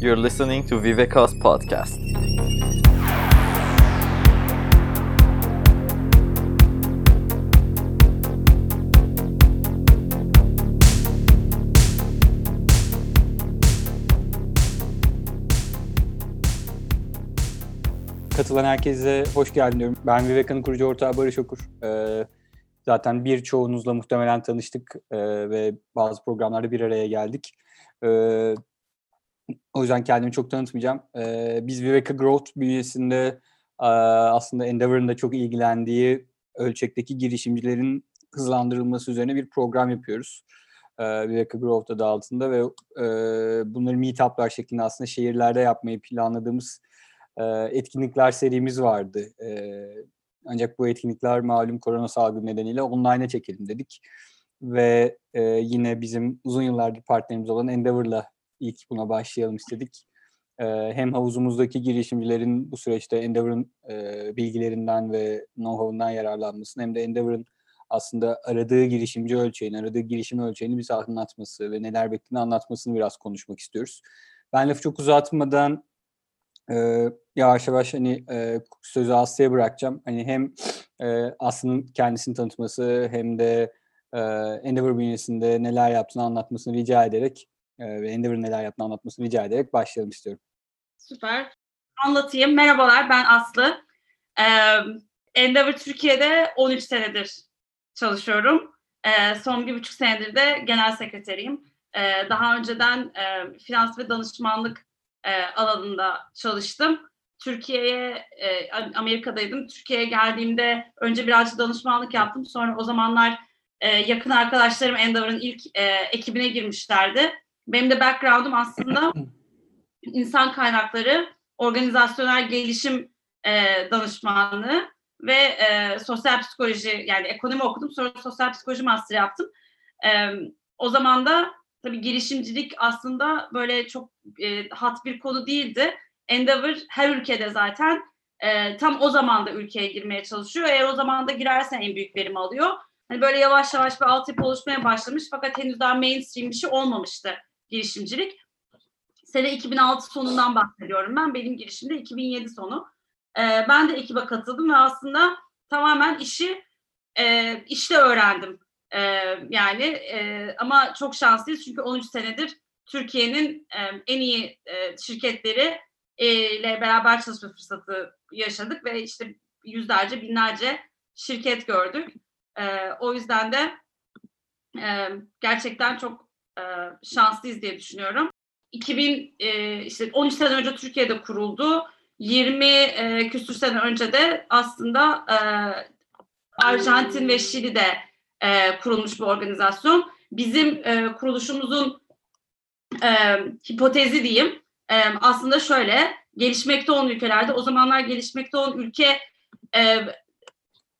You're listening to Viveka's podcast. Katılan herkese hoş geldin diyorum. Ben Viveka'nın kurucu ortağı Barış Okur. Ee, zaten birçoğunuzla muhtemelen tanıştık e, ve bazı programlarda bir araya geldik. Ee, o yüzden kendimi çok tanıtmayacağım. Ee, biz Viveka Growth bünyesinde e, aslında Endeavor'ın da çok ilgilendiği ölçekteki girişimcilerin hızlandırılması üzerine bir program yapıyoruz. Ee, Viveka Growth adı altında ve e, bunları meetuplar şeklinde aslında şehirlerde yapmayı planladığımız e, etkinlikler serimiz vardı. E, ancak bu etkinlikler malum korona salgını nedeniyle online'a çekelim dedik. Ve e, yine bizim uzun yıllardır partnerimiz olan Endeavor'la ilk buna başlayalım istedik. E, hem havuzumuzdaki girişimcilerin bu süreçte Endeavor'ın e, bilgilerinden ve know-how'undan yararlanmasını hem de Endeavor'ın aslında aradığı girişimci ölçeğini, aradığı girişim ölçeğini bize anlatması ve neler beklediğini anlatmasını biraz konuşmak istiyoruz. Ben lafı çok uzatmadan e, yavaş yavaş hani e, sözü Aslı'ya bırakacağım. Hani hem e, Aslı'nın kendisini tanıtması hem de Endeavor bünyesinde neler yaptığını anlatmasını rica ederek e, ve Endeavor neler yaptığını anlatmasını rica ederek başlayalım istiyorum. Süper. Anlatayım. Merhabalar ben Aslı. Ee, Endeavor Türkiye'de 13 senedir çalışıyorum. Ee, son bir buçuk senedir de genel sekreteriyim. Ee, daha önceden e, finans ve danışmanlık e, alanında çalıştım. Türkiye'ye, e, Amerika'daydım. Türkiye'ye geldiğimde önce birazcık danışmanlık yaptım. Sonra o zamanlar e, yakın arkadaşlarım Endeavor'ın ilk e, ekibine girmişlerdi. Benim de background'um aslında insan kaynakları, organizasyonel gelişim e, danışmanlığı ve e, sosyal psikoloji yani ekonomi okudum. Sonra sosyal psikoloji master yaptım. E, o zaman da tabii girişimcilik aslında böyle çok e, hat bir konu değildi. Endeavor her ülkede zaten e, tam o zaman da ülkeye girmeye çalışıyor. Eğer o zaman da girersen en büyük verim alıyor. Hani böyle yavaş yavaş bir altyapı oluşmaya başlamış fakat henüz daha mainstream bir şey olmamıştı girişimcilik. Sene 2006 sonundan bahsediyorum ben. Benim girişimde 2007 sonu. E, ben de ekibe katıldım ve aslında tamamen işi e, işte öğrendim. E, yani e, ama çok şanslıyız çünkü 13 senedir Türkiye'nin e, en iyi e, şirketleri e, ile beraber çalışma fırsatı yaşadık ve işte yüzlerce binlerce şirket gördük. E, o yüzden de e, gerçekten çok e, şanslıyız diye düşünüyorum. 2000 e, işte 13 sene önce Türkiye'de kuruldu. 20 e, küsur sene önce de aslında e, Arjantin ve Şili'de e, kurulmuş bir organizasyon. Bizim e, kuruluşumuzun e, hipotezi diyeyim e, aslında şöyle gelişmekte olan ülkelerde o zamanlar gelişmekte olan ülke e,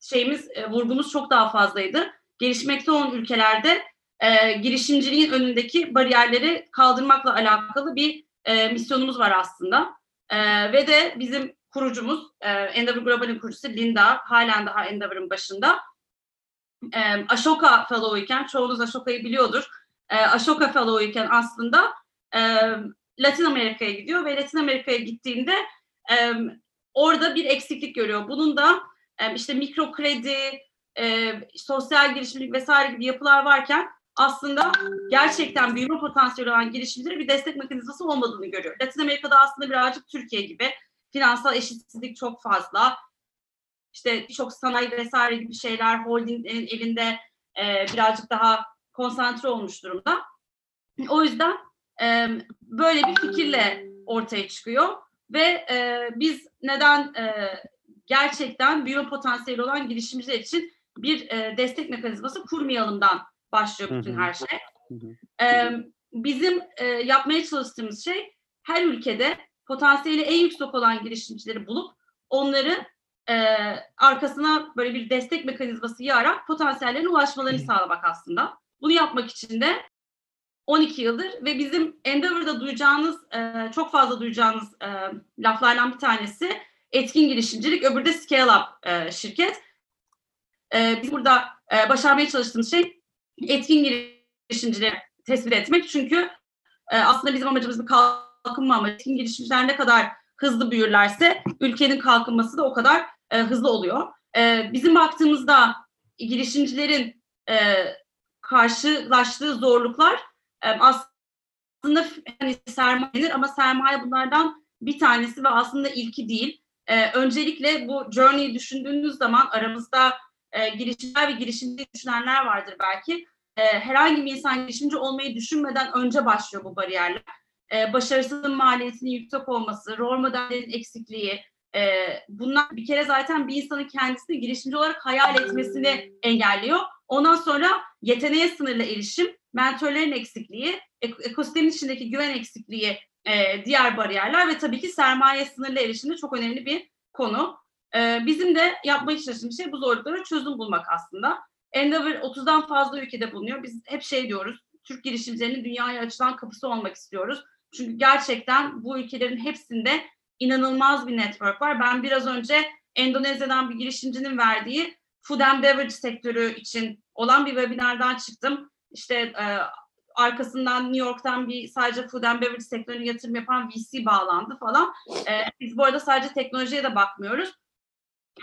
şeyimiz e, vurgumuz çok daha fazlaydı. Gelişmekte olan ülkelerde e, girişimciliğin önündeki bariyerleri kaldırmakla alakalı bir e, misyonumuz var aslında. E, ve de bizim kurucumuz, e, Endeavor Global'in kurucusu Linda, halen daha Endeavor'ın başında. E, Ashoka Fellow iken, çoğunuz Ashoka'yı biliyordur. E, Ashoka Fellow iken aslında e, Latin Amerika'ya gidiyor ve Latin Amerika'ya gittiğinde e, orada bir eksiklik görüyor. Bunun da e, işte mikro kredi, e, sosyal girişimcilik vesaire gibi yapılar varken aslında gerçekten büyüme potansiyeli olan girişimcilere bir destek mekanizması olmadığını görüyor. Latin Amerika'da aslında birazcık Türkiye gibi finansal eşitsizlik çok fazla. İşte çok sanayi vesaire gibi şeyler holdinglerin elinde e, birazcık daha konsantre olmuş durumda. O yüzden e, böyle bir fikirle ortaya çıkıyor ve e, biz neden e, gerçekten büyüme potansiyeli olan girişimciler için bir e, destek mekanizması kurmayalımdan başlıyor bütün her şey. Ee, bizim e, yapmaya çalıştığımız şey her ülkede potansiyeli en yüksek olan girişimcileri bulup onları e, arkasına böyle bir destek mekanizması yayarak potansiyellerine ulaşmalarını sağlamak aslında. Bunu yapmak için de 12 yıldır ve bizim Endeavor'da duyacağınız, e, çok fazla duyacağınız e, laflardan bir tanesi etkin girişimcilik, öbürü de Scale Up e, şirket. E, biz burada e, başarmaya çalıştığımız şey etkin girişimcileri tespit etmek. Çünkü e, aslında bizim amacımız bir kalkınma ama etkin girişimciler ne kadar hızlı büyürlerse ülkenin kalkınması da o kadar e, hızlı oluyor. E, bizim baktığımızda girişimcilerin e, karşılaştığı zorluklar e, aslında hani sermaye denir ama sermaye bunlardan bir tanesi ve aslında ilki değil. E, öncelikle bu journey'i düşündüğünüz zaman aramızda e, girişimciler ve girişimci düşünenler vardır belki. E, herhangi bir insan girişimci olmayı düşünmeden önce başlıyor bu bariyerler. E, başarısının maliyetinin yüksek olması, rol modellerin eksikliği, e, bunlar bir kere zaten bir insanın kendisini girişimci olarak hayal etmesini engelliyor. Ondan sonra yeteneğe sınırlı erişim, mentorların eksikliği, ek- ekosistemin içindeki güven eksikliği e, diğer bariyerler ve tabii ki sermaye sınırlı erişim de çok önemli bir konu. E, bizim de yapmaya çalıştığımız şey bu zorluklara çözüm bulmak aslında. Endeavor 30'dan fazla ülkede bulunuyor. Biz hep şey diyoruz, Türk girişimcilerinin dünyaya açılan kapısı olmak istiyoruz. Çünkü gerçekten bu ülkelerin hepsinde inanılmaz bir network var. Ben biraz önce Endonezya'dan bir girişimcinin verdiği food and beverage sektörü için olan bir webinardan çıktım. İşte e, arkasından New York'tan bir sadece food and beverage sektörüne yatırım yapan VC bağlandı falan. E, biz bu arada sadece teknolojiye de bakmıyoruz.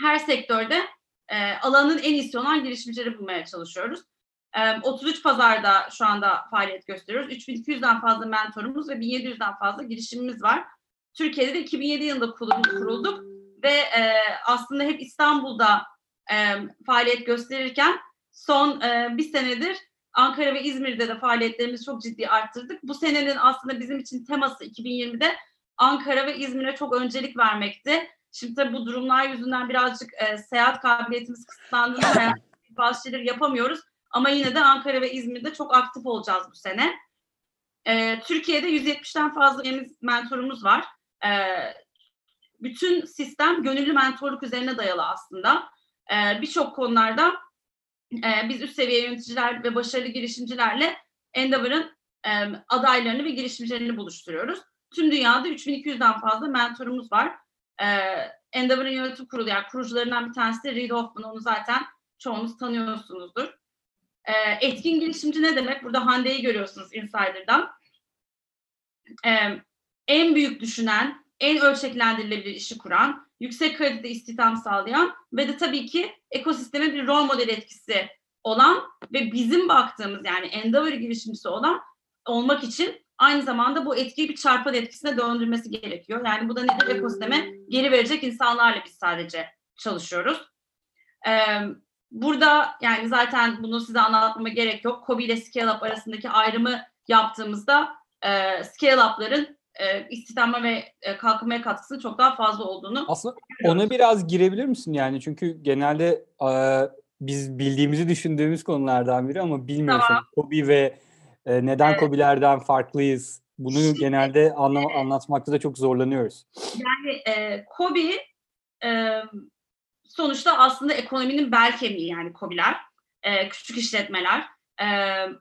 Her sektörde e, alanın en iyisi olan girişimcileri bulmaya çalışıyoruz. E, 33 pazarda şu anda faaliyet gösteriyoruz. 3200'den fazla mentorumuz ve 1700'den fazla girişimimiz var. Türkiye'de de 2007 yılında kurulduk ve e, aslında hep İstanbul'da e, faaliyet gösterirken son e, bir senedir Ankara ve İzmir'de de faaliyetlerimizi çok ciddi arttırdık. Bu senenin aslında bizim için teması 2020'de Ankara ve İzmir'e çok öncelik vermekti. Şimdi tabii bu durumlar yüzünden birazcık e, seyahat kabiliyetimiz kısıtlandığında bazı şeyleri yapamıyoruz. Ama yine de Ankara ve İzmir'de çok aktif olacağız bu sene. E, Türkiye'de 170'ten fazla mentorumuz var. E, bütün sistem gönüllü mentorluk üzerine dayalı aslında. E, Birçok konularda e, biz üst seviye yöneticiler ve başarılı girişimcilerle Endeavor'ın e, adaylarını ve girişimcilerini buluşturuyoruz. Tüm dünyada 3200'den fazla mentorumuz var. E, Endeavor'ın yönetim kurulu yani kurucularından bir tanesi de Reid Hoffman. Onu zaten çoğunuz tanıyorsunuzdur. E, etkin girişimci ne demek? Burada Hande'yi görüyorsunuz Insider'dan. E, en büyük düşünen, en ölçeklendirilebilir işi kuran, yüksek kalitede istihdam sağlayan ve de tabii ki ekosisteme bir rol model etkisi olan ve bizim baktığımız yani Endeavor girişimcisi olan olmak için aynı zamanda bu etkiyi bir çarpan etkisine döndürmesi gerekiyor. Yani bu da nedir? Ekosisteme geri verecek insanlarla biz sadece çalışıyoruz. Ee, burada yani zaten bunu size anlatmama gerek yok. Kobi ile Scale Up arasındaki ayrımı yaptığımızda e, Scale Up'ların e, istihdama ve e, kalkınmaya katkısının çok daha fazla olduğunu Aslında ona biraz girebilir misin yani? Çünkü genelde e, biz bildiğimizi düşündüğümüz konulardan biri ama bilmiyoruz. Tamam. Kobi ve e, neden Evet. Kobilerden farklıyız? Bunu Şimdi, genelde anla- anlatmakta da çok zorlanıyoruz. Yani e, KOBİ e, sonuçta aslında ekonominin bel kemiği yani KOBİ'ler, e, küçük işletmeler. E,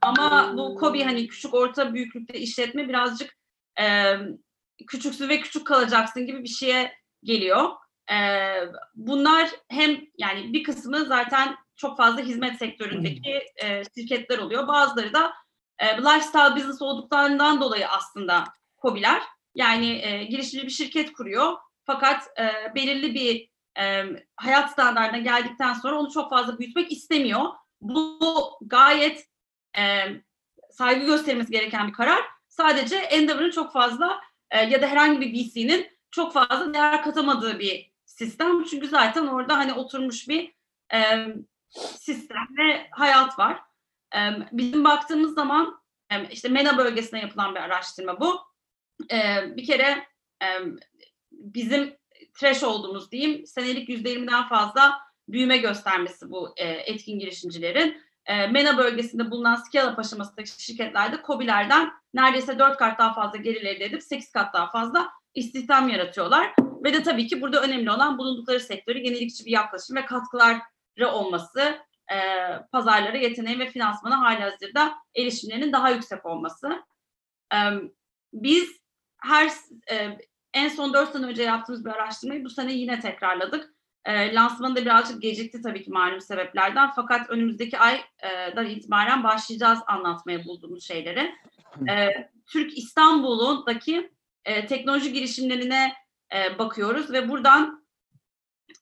ama bu KOBİ hani küçük orta büyüklükte işletme birazcık e, küçüksün ve küçük kalacaksın gibi bir şeye geliyor. E, bunlar hem yani bir kısmı zaten çok fazla hizmet sektöründeki e, şirketler oluyor. Bazıları da e, lifestyle business olduklarından dolayı aslında KOBİ'ler. Yani e, girişimci bir şirket kuruyor fakat e, belirli bir e, hayat standartına geldikten sonra onu çok fazla büyütmek istemiyor. Bu gayet e, saygı gösterilmesi gereken bir karar. Sadece Endeavor'ın çok fazla e, ya da herhangi bir VC'nin çok fazla değer katamadığı bir sistem. Çünkü zaten orada hani oturmuş bir e, sistem ve hayat var. Bizim baktığımız zaman işte MENA bölgesine yapılan bir araştırma bu. Bir kere bizim trash olduğumuz diyeyim senelik %20'den fazla büyüme göstermesi bu e, etkin girişimcilerin. E, MENA bölgesinde bulunan scale-up aşamasındaki şirketlerde COBİ'lerden neredeyse 4 kat daha fazla gelir elde edip 8 kat daha fazla istihdam yaratıyorlar. Ve de tabii ki burada önemli olan bulundukları sektörü yenilikçi bir yaklaşım ve katkıları olması, e, pazarlara yeteneği ve finansmana halihazırda erişimlerinin daha yüksek olması. E, biz her e, en son 4 sene önce yaptığımız bir araştırmayı bu sene yine tekrarladık. E, lansmanı da birazcık gecikti tabii ki malum sebeplerden. Fakat önümüzdeki aydan itibaren başlayacağız anlatmaya bulduğumuz şeyleri. E, Türk İstanbul'undaki e, teknoloji girişimlerine e, bakıyoruz ve buradan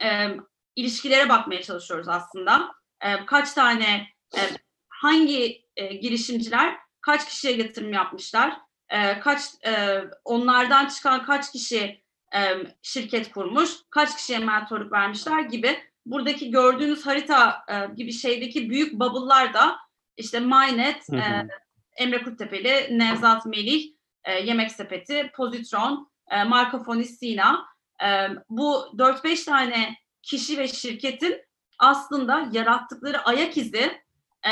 e, ilişkilere bakmaya çalışıyoruz aslında. E, kaç tane, e, hangi e, girişimciler kaç kişiye yatırım yapmışlar, e, kaç e, onlardan çıkan kaç kişi e, şirket kurmuş, kaç kişiye mentorluk vermişler gibi buradaki gördüğünüz harita e, gibi şeydeki büyük bubble'lar da işte MyNet, Hı hı. e, Emre Kurtepeli, Nevzat Melih, e, Yemek Sepeti, Pozitron, e, Markafoni Sina. E, bu 4-5 tane kişi ve şirketin aslında yarattıkları ayak izi e,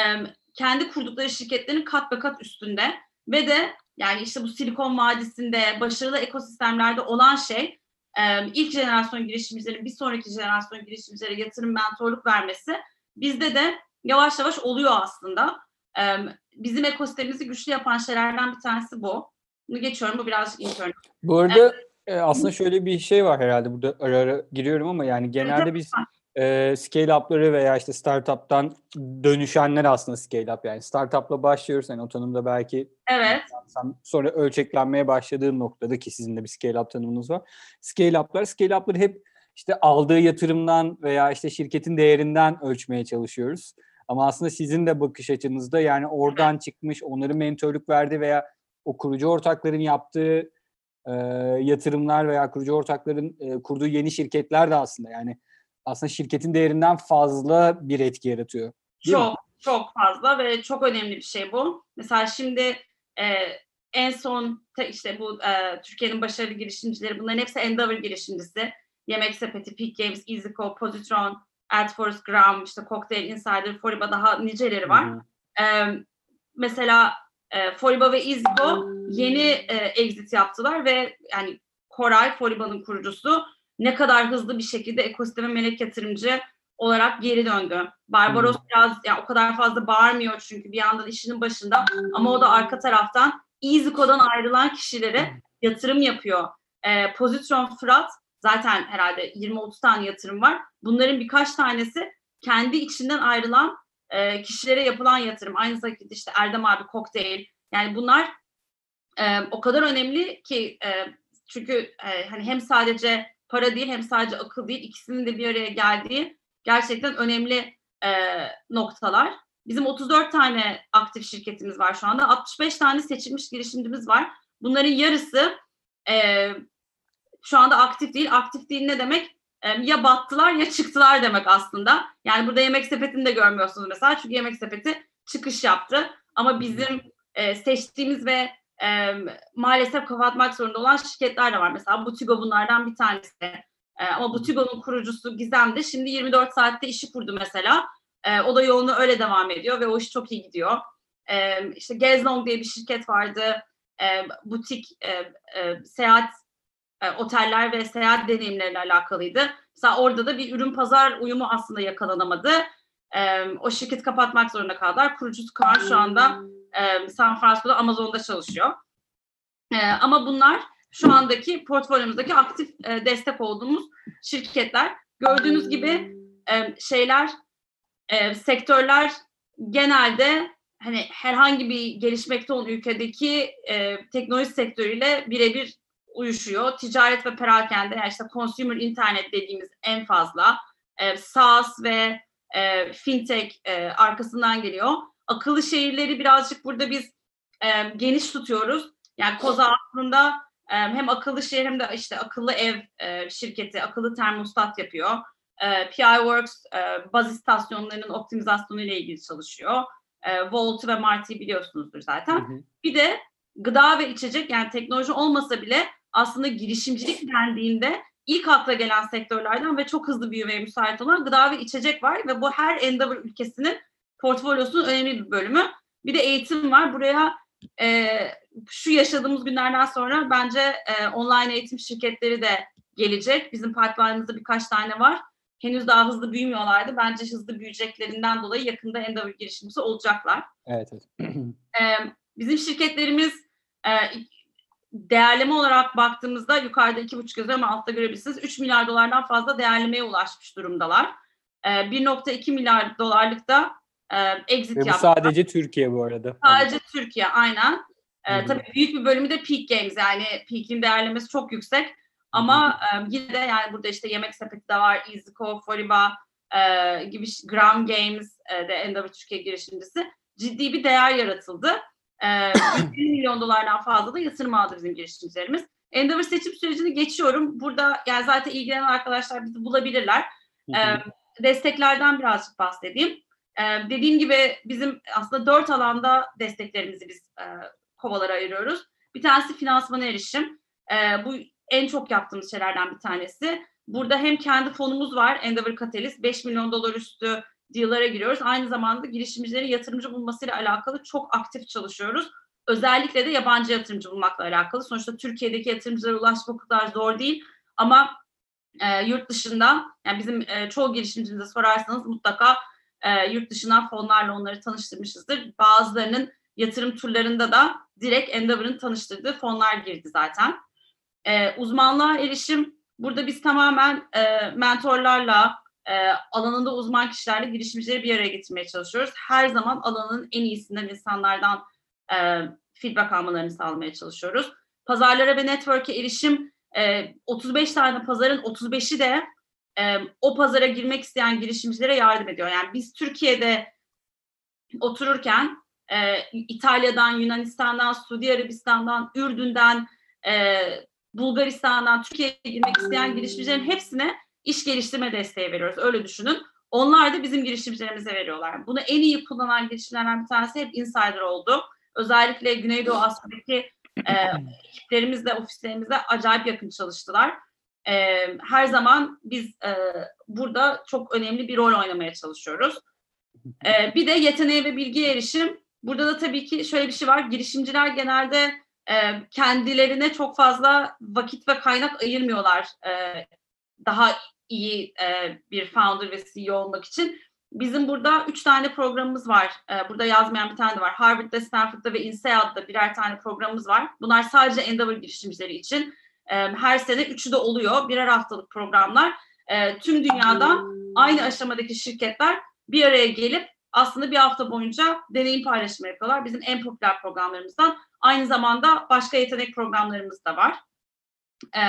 kendi kurdukları şirketlerin kat ve kat üstünde ve de yani işte bu Silikon Vadisi'nde başarılı ekosistemlerde olan şey e, ilk jenerasyon girişimcilerin bir sonraki jenerasyon girişimcilere yatırım mentorluk vermesi bizde de yavaş yavaş oluyor aslında. E, bizim ekosistemimizi güçlü yapan şeylerden bir tanesi bu. Bunu geçiyorum. Bu birazcık intern. Bu arada e, aslında şöyle bir şey var herhalde burada ara ara giriyorum ama yani genelde biz e, scale up'ları veya işte startup'tan dönüşenler aslında scale up yani startup'la başlıyoruz hani o tanımda belki Evet. Sen sonra ölçeklenmeye başladığın noktada ki sizin de bir scale up tanımınız var. Scale up'lar, scale up'ları hep işte aldığı yatırımdan veya işte şirketin değerinden ölçmeye çalışıyoruz. Ama aslında sizin de bakış açınızda yani oradan çıkmış, onların mentorluk verdi veya o kurucu ortakların yaptığı e, yatırımlar veya kurucu ortakların e, kurduğu yeni şirketler de aslında yani aslında şirketin değerinden fazla bir etki yaratıyor. Değil mi? Çok çok fazla ve çok önemli bir şey bu. Mesela şimdi e, en son te- işte bu e, Türkiye'nin başarılı girişimcileri bunların hepsi Endeavor girişimcisi. Yemek Sepeti, Peak Games, EasyCo, Positron, AdForce, Gram, işte Cocktail Insider, Foriba daha niceleri var. Ee, mesela e, Foriba ve EasyCo yeni e, exit yaptılar ve yani Koray, Foriba'nın kurucusu ne kadar hızlı bir şekilde ekosisteme melek yatırımcı olarak geri döndü. Barbaros biraz yani o kadar fazla bağırmıyor çünkü bir yandan işinin başında ama o da arka taraftan EasyCo'dan ayrılan kişilere yatırım yapıyor. Ee, Positron Fırat zaten herhalde 20-30 tane yatırım var. Bunların birkaç tanesi kendi içinden ayrılan e, kişilere yapılan yatırım. Aynı şekilde işte Erdem abi kokteyl. Yani bunlar e, o kadar önemli ki e, çünkü e, hani hem sadece para değil hem sadece akıl değil ikisinin de bir araya geldiği gerçekten önemli e, noktalar. Bizim 34 tane aktif şirketimiz var şu anda. 65 tane seçilmiş girişimcimiz var. Bunların yarısı e, şu anda aktif değil. Aktif değil ne demek? E, ya battılar ya çıktılar demek aslında. Yani burada Yemek Sepeti'ni de görmüyorsunuz mesela. Çünkü Yemek Sepeti çıkış yaptı. Ama bizim e, seçtiğimiz ve e, maalesef kapatmak zorunda olan şirketler de var. Mesela Butigo bunlardan bir tanesi. E, ama Butigo'nun kurucusu Gizem de şimdi 24 saatte işi kurdu mesela. E, o da yoluna öyle devam ediyor ve o iş çok iyi gidiyor. E, işte Gezlong diye bir şirket vardı. E, butik e, e, seyahat e, oteller ve seyahat deneyimleriyle alakalıydı. Mesela orada da bir ürün pazar uyumu aslında yakalanamadı. E, o şirket kapatmak zorunda kaldılar. Kurucusu Kaan şu anda e, San Francisco'da Amazon'da çalışıyor. E, ama bunlar şu andaki portfolyomuzdaki aktif e, destek olduğumuz şirketler. Gördüğünüz gibi e, şeyler, e, sektörler genelde hani herhangi bir gelişmekte olan ülkedeki e, teknoloji sektörüyle birebir uyuşuyor. Ticaret ve perakende yani işte consumer internet dediğimiz en fazla e, SaaS ve e, fintech e, arkasından geliyor. Akıllı şehirleri birazcık burada biz e, geniş tutuyoruz. Yani Koza aslında e, hem akıllı şehir hem de işte akıllı ev e, şirketi, akıllı termostat yapıyor. E, PI Works e, baz istasyonlarının optimizasyonu ile ilgili çalışıyor. E, Volt ve Marti biliyorsunuzdur zaten. Hı hı. Bir de gıda ve içecek yani teknoloji olmasa bile aslında girişimcilik dendiğinde ilk akla gelen sektörlerden ve çok hızlı büyümeye müsait olan gıda ve içecek var ve bu her Endeavor ülkesinin portfolyosunun önemli bir bölümü. Bir de eğitim var. Buraya e, şu yaşadığımız günlerden sonra bence e, online eğitim şirketleri de gelecek. Bizim pipeline'ımızda birkaç tane var. Henüz daha hızlı büyümüyorlardı. Bence hızlı büyüyeceklerinden dolayı yakında Endeavor girişimcisi olacaklar. Evet, evet. Ee, bizim şirketlerimiz e, değerleme olarak baktığımızda yukarıda iki buçuk yazıyor ama altta görebilirsiniz. 3 milyar dolardan fazla değerlemeye ulaşmış durumdalar. Ee, 1.2 milyar dolarlık da e, exit yaptılar. sadece Türkiye bu arada. Sadece Türkiye aynen. E, tabii büyük bir bölümü de Peak Games yani Peak'in değerlemesi çok yüksek. Ama e, yine de yani burada işte Yemek Sepeti de var, EasyCo, Foriba e, gibi Gram Games e, de Endeavor Türkiye girişimcisi. Ciddi bir değer yaratıldı. E, 1 milyon dolardan fazla da yatırım aldı bizim girişimcilerimiz. Endeavor seçim sürecini geçiyorum. Burada yani zaten ilgilenen arkadaşlar bizi bulabilirler. Hı hı. E, desteklerden birazcık bahsedeyim. E, dediğim gibi bizim aslında dört alanda desteklerimizi biz e, kovalara ayırıyoruz. Bir tanesi finansmana erişim. E, bu en çok yaptığımız şeylerden bir tanesi. Burada hem kendi fonumuz var Endeavor Catalyst 5 milyon dolar üstü deal'lara giriyoruz. Aynı zamanda girişimcilerin yatırımcı bulmasıyla alakalı çok aktif çalışıyoruz. Özellikle de yabancı yatırımcı bulmakla alakalı. Sonuçta Türkiye'deki yatırımcılara ulaşmak kadar zor değil. Ama e, yurt dışında yani bizim e, çoğu girişimcimize sorarsanız mutlaka e, yurt dışından fonlarla onları tanıştırmışızdır. Bazılarının yatırım turlarında da direkt Endeavor'ın tanıştırdığı fonlar girdi zaten. E, uzmanlığa erişim burada biz tamamen e, mentorlarla e, alanında uzman kişilerle girişimcileri bir araya getirmeye çalışıyoruz. Her zaman alanın en iyisinden insanlardan e, feedback almalarını sağlamaya çalışıyoruz. Pazarlara ve network'e erişim e, 35 tane pazarın 35'i de e, o pazara girmek isteyen girişimcilere yardım ediyor. Yani biz Türkiye'de otururken e, İtalya'dan, Yunanistan'dan, Suudi Arabistan'dan, Ürdün'den, e, Bulgaristan'dan Türkiye'ye girmek isteyen girişimcilerin hepsine iş geliştirme desteği veriyoruz. Öyle düşünün. Onlar da bizim girişimcilerimize veriyorlar. Bunu en iyi kullanan girişimlerden bir tanesi hep Insider oldu. Özellikle Güneydoğu Asya'daki e, ekiplerimizle, ofislerimizle acayip yakın çalıştılar. E, her zaman biz e, burada çok önemli bir rol oynamaya çalışıyoruz. E, bir de yeteneğe ve bilgiye erişim. Burada da tabii ki şöyle bir şey var. Girişimciler genelde e, kendilerine çok fazla vakit ve kaynak ayırmıyorlar. E, daha iyi e, bir founder ve CEO olmak için. Bizim burada üç tane programımız var. E, burada yazmayan bir tane de var. Harvard'da, Stanford'da ve INSEAD'da birer tane programımız var. Bunlar sadece Endeavor girişimcileri için. E, her sene üçü de oluyor. Birer haftalık programlar. E, tüm dünyadan aynı aşamadaki şirketler bir araya gelip aslında bir hafta boyunca deneyim paylaşımı yapıyorlar. Bizim en popüler programlarımızdan. Aynı zamanda başka yetenek programlarımız da var. E,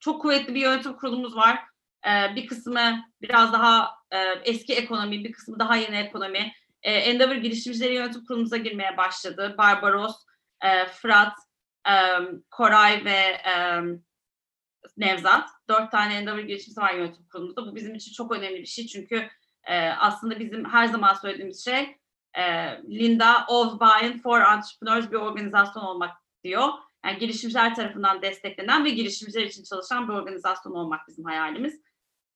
çok kuvvetli bir yönetim kurulumuz var. E, bir kısmı biraz daha e, eski ekonomi, bir kısmı daha yeni ekonomi. E, Endeavor girişimcileri yönetim kurulumuza girmeye başladı. Barbaros, e, Fırat, e, Koray ve Nevzat. Dört tane Endeavor girişimcisi var yönetim kurulumuzda. Bu bizim için çok önemli bir şey çünkü aslında bizim her zaman söylediğimiz şey Linda of Buying for Entrepreneurs bir organizasyon olmak diyor. Yani girişimciler tarafından desteklenen ve girişimciler için çalışan bir organizasyon olmak bizim hayalimiz.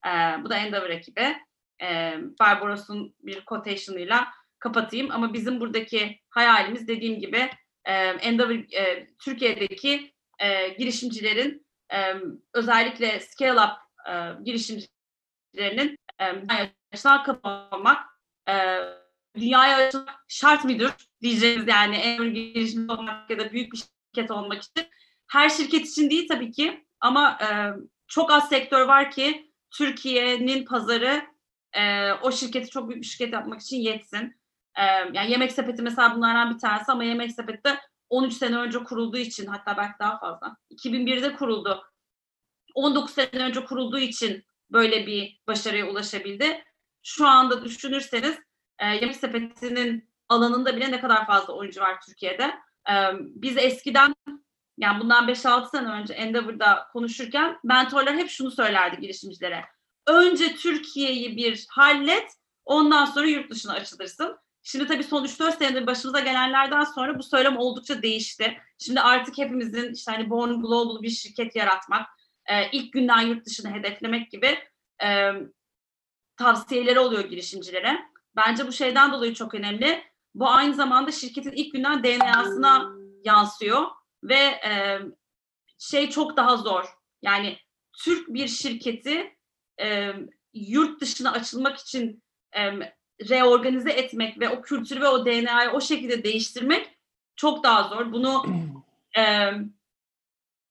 E, bu da Endeavor ekibi. E, Barbaros'un bir quotation'ıyla kapatayım ama bizim buradaki hayalimiz dediğim gibi e, Endeavor e, Türkiye'deki e, girişimcilerin e, özellikle scale up e, girişimcilerinin e, açıdan kapamak e, dünyaya şart mıdır diyeceğiz yani en girişimci olmak ya da büyük bir şirket olmak için. Her şirket için değil tabii ki ama e, çok az sektör var ki Türkiye'nin pazarı e, o şirketi çok büyük bir şirket yapmak için yetsin. E, yani Yemek Sepeti mesela bunlardan bir tanesi ama Yemek Sepeti de 13 sene önce kurulduğu için hatta belki daha fazla. 2001'de kuruldu. 19 sene önce kurulduğu için böyle bir başarıya ulaşabildi. Şu anda düşünürseniz e, Yemek Sepeti'nin alanında bile ne kadar fazla oyuncu var Türkiye'de. E, biz eskiden yani bundan 5-6 sene önce Endeavor'da konuşurken mentorlar hep şunu söylerdi girişimcilere. Önce Türkiye'yi bir hallet, ondan sonra yurt dışına açılırsın. Şimdi tabii son 3-4 senedir başımıza gelenlerden sonra bu söylem oldukça değişti. Şimdi artık hepimizin işte hani Born Global bir şirket yaratmak, e, ilk günden yurt dışını hedeflemek gibi e, tavsiyeleri oluyor girişimcilere. Bence bu şeyden dolayı çok önemli. Bu aynı zamanda şirketin ilk günden DNA'sına yansıyor ve e, şey çok daha zor. Yani Türk bir şirketi e, yurt dışına açılmak için e, reorganize etmek ve o kültürü ve o DNA'yı o şekilde değiştirmek çok daha zor. Bunu e,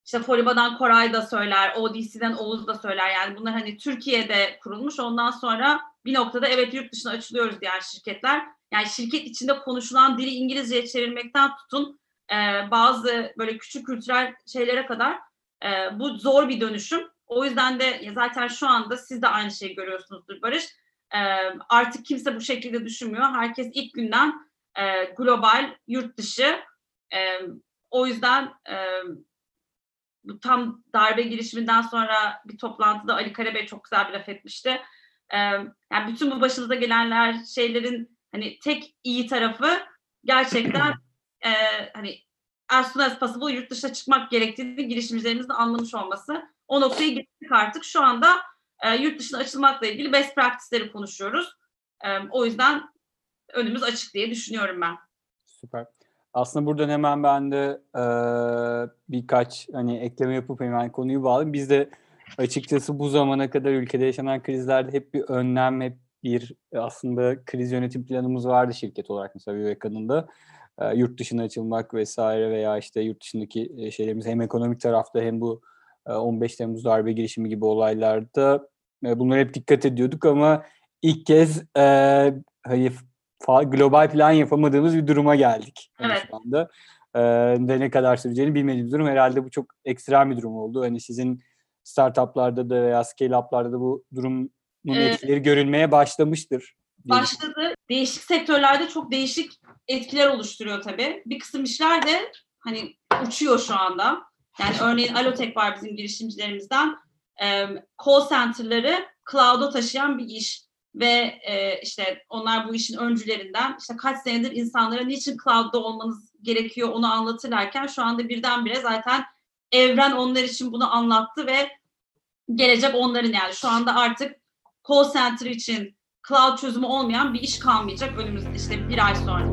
işte Foriba'dan Koray da söyler, ODC'den Oğuz da söyler. Yani bunlar hani Türkiye'de kurulmuş. Ondan sonra bir noktada evet yurt dışına açılıyoruz diğer şirketler. Yani şirket içinde konuşulan dili İngilizceye çevirmekten tutun e, bazı böyle küçük kültürel şeylere kadar e, bu zor bir dönüşüm. O yüzden de zaten şu anda siz de aynı şeyi görüyorsunuzdur Barış. E, artık kimse bu şekilde düşünmüyor. Herkes ilk günden e, global, yurt dışı. E, o yüzden e, bu tam darbe girişiminden sonra bir toplantıda Ali Karabey çok güzel bir laf etmişti. Ee, yani bütün bu başınıza gelenler şeylerin hani tek iyi tarafı gerçekten e, hani as soon as possible yurt dışına çıkmak gerektiğini girişimcilerimizin anlamış olması. O noktaya gittik artık. Şu anda e, yurt dışına açılmakla ilgili best practice'leri konuşuyoruz. E, o yüzden önümüz açık diye düşünüyorum ben. Süper. Aslında buradan hemen ben de e, birkaç hani ekleme yapıp hemen konuyu bağlayayım. Biz de açıkçası bu zamana kadar ülkede yaşanan krizlerde hep bir önlem, hep bir aslında kriz yönetim planımız vardı şirket olarak mesela Viveka'nın da. E, yurt dışına açılmak vesaire veya işte yurt dışındaki şeylerimiz hem ekonomik tarafta hem bu e, 15 Temmuz darbe girişimi gibi olaylarda e, bunlara hep dikkat ediyorduk ama ilk kez e, hani global plan yapamadığımız bir duruma geldik. Yani Evet. Şu anda. Ee, de ne kadar süreceğini bilmediğimiz durum. Herhalde bu çok ekstrem bir durum oldu. Hani sizin startuplarda da veya scale-up'larda da bu durumun Evet. etkileri görülmeye başlamıştır. başladı. Değişik sektörlerde çok değişik etkiler oluşturuyor tabii. Bir kısım işler de hani uçuyor şu anda. Yani örneğin Alotek var bizim girişimcilerimizden. Ee, call center'ları cloud'a taşıyan bir iş ve e, işte onlar bu işin öncülerinden işte kaç senedir insanlara niçin cloud'da olmanız gerekiyor onu anlatırlarken şu anda birdenbire zaten evren onlar için bunu anlattı ve gelecek onların yani şu anda artık call center için cloud çözümü olmayan bir iş kalmayacak önümüzde işte bir ay sonra.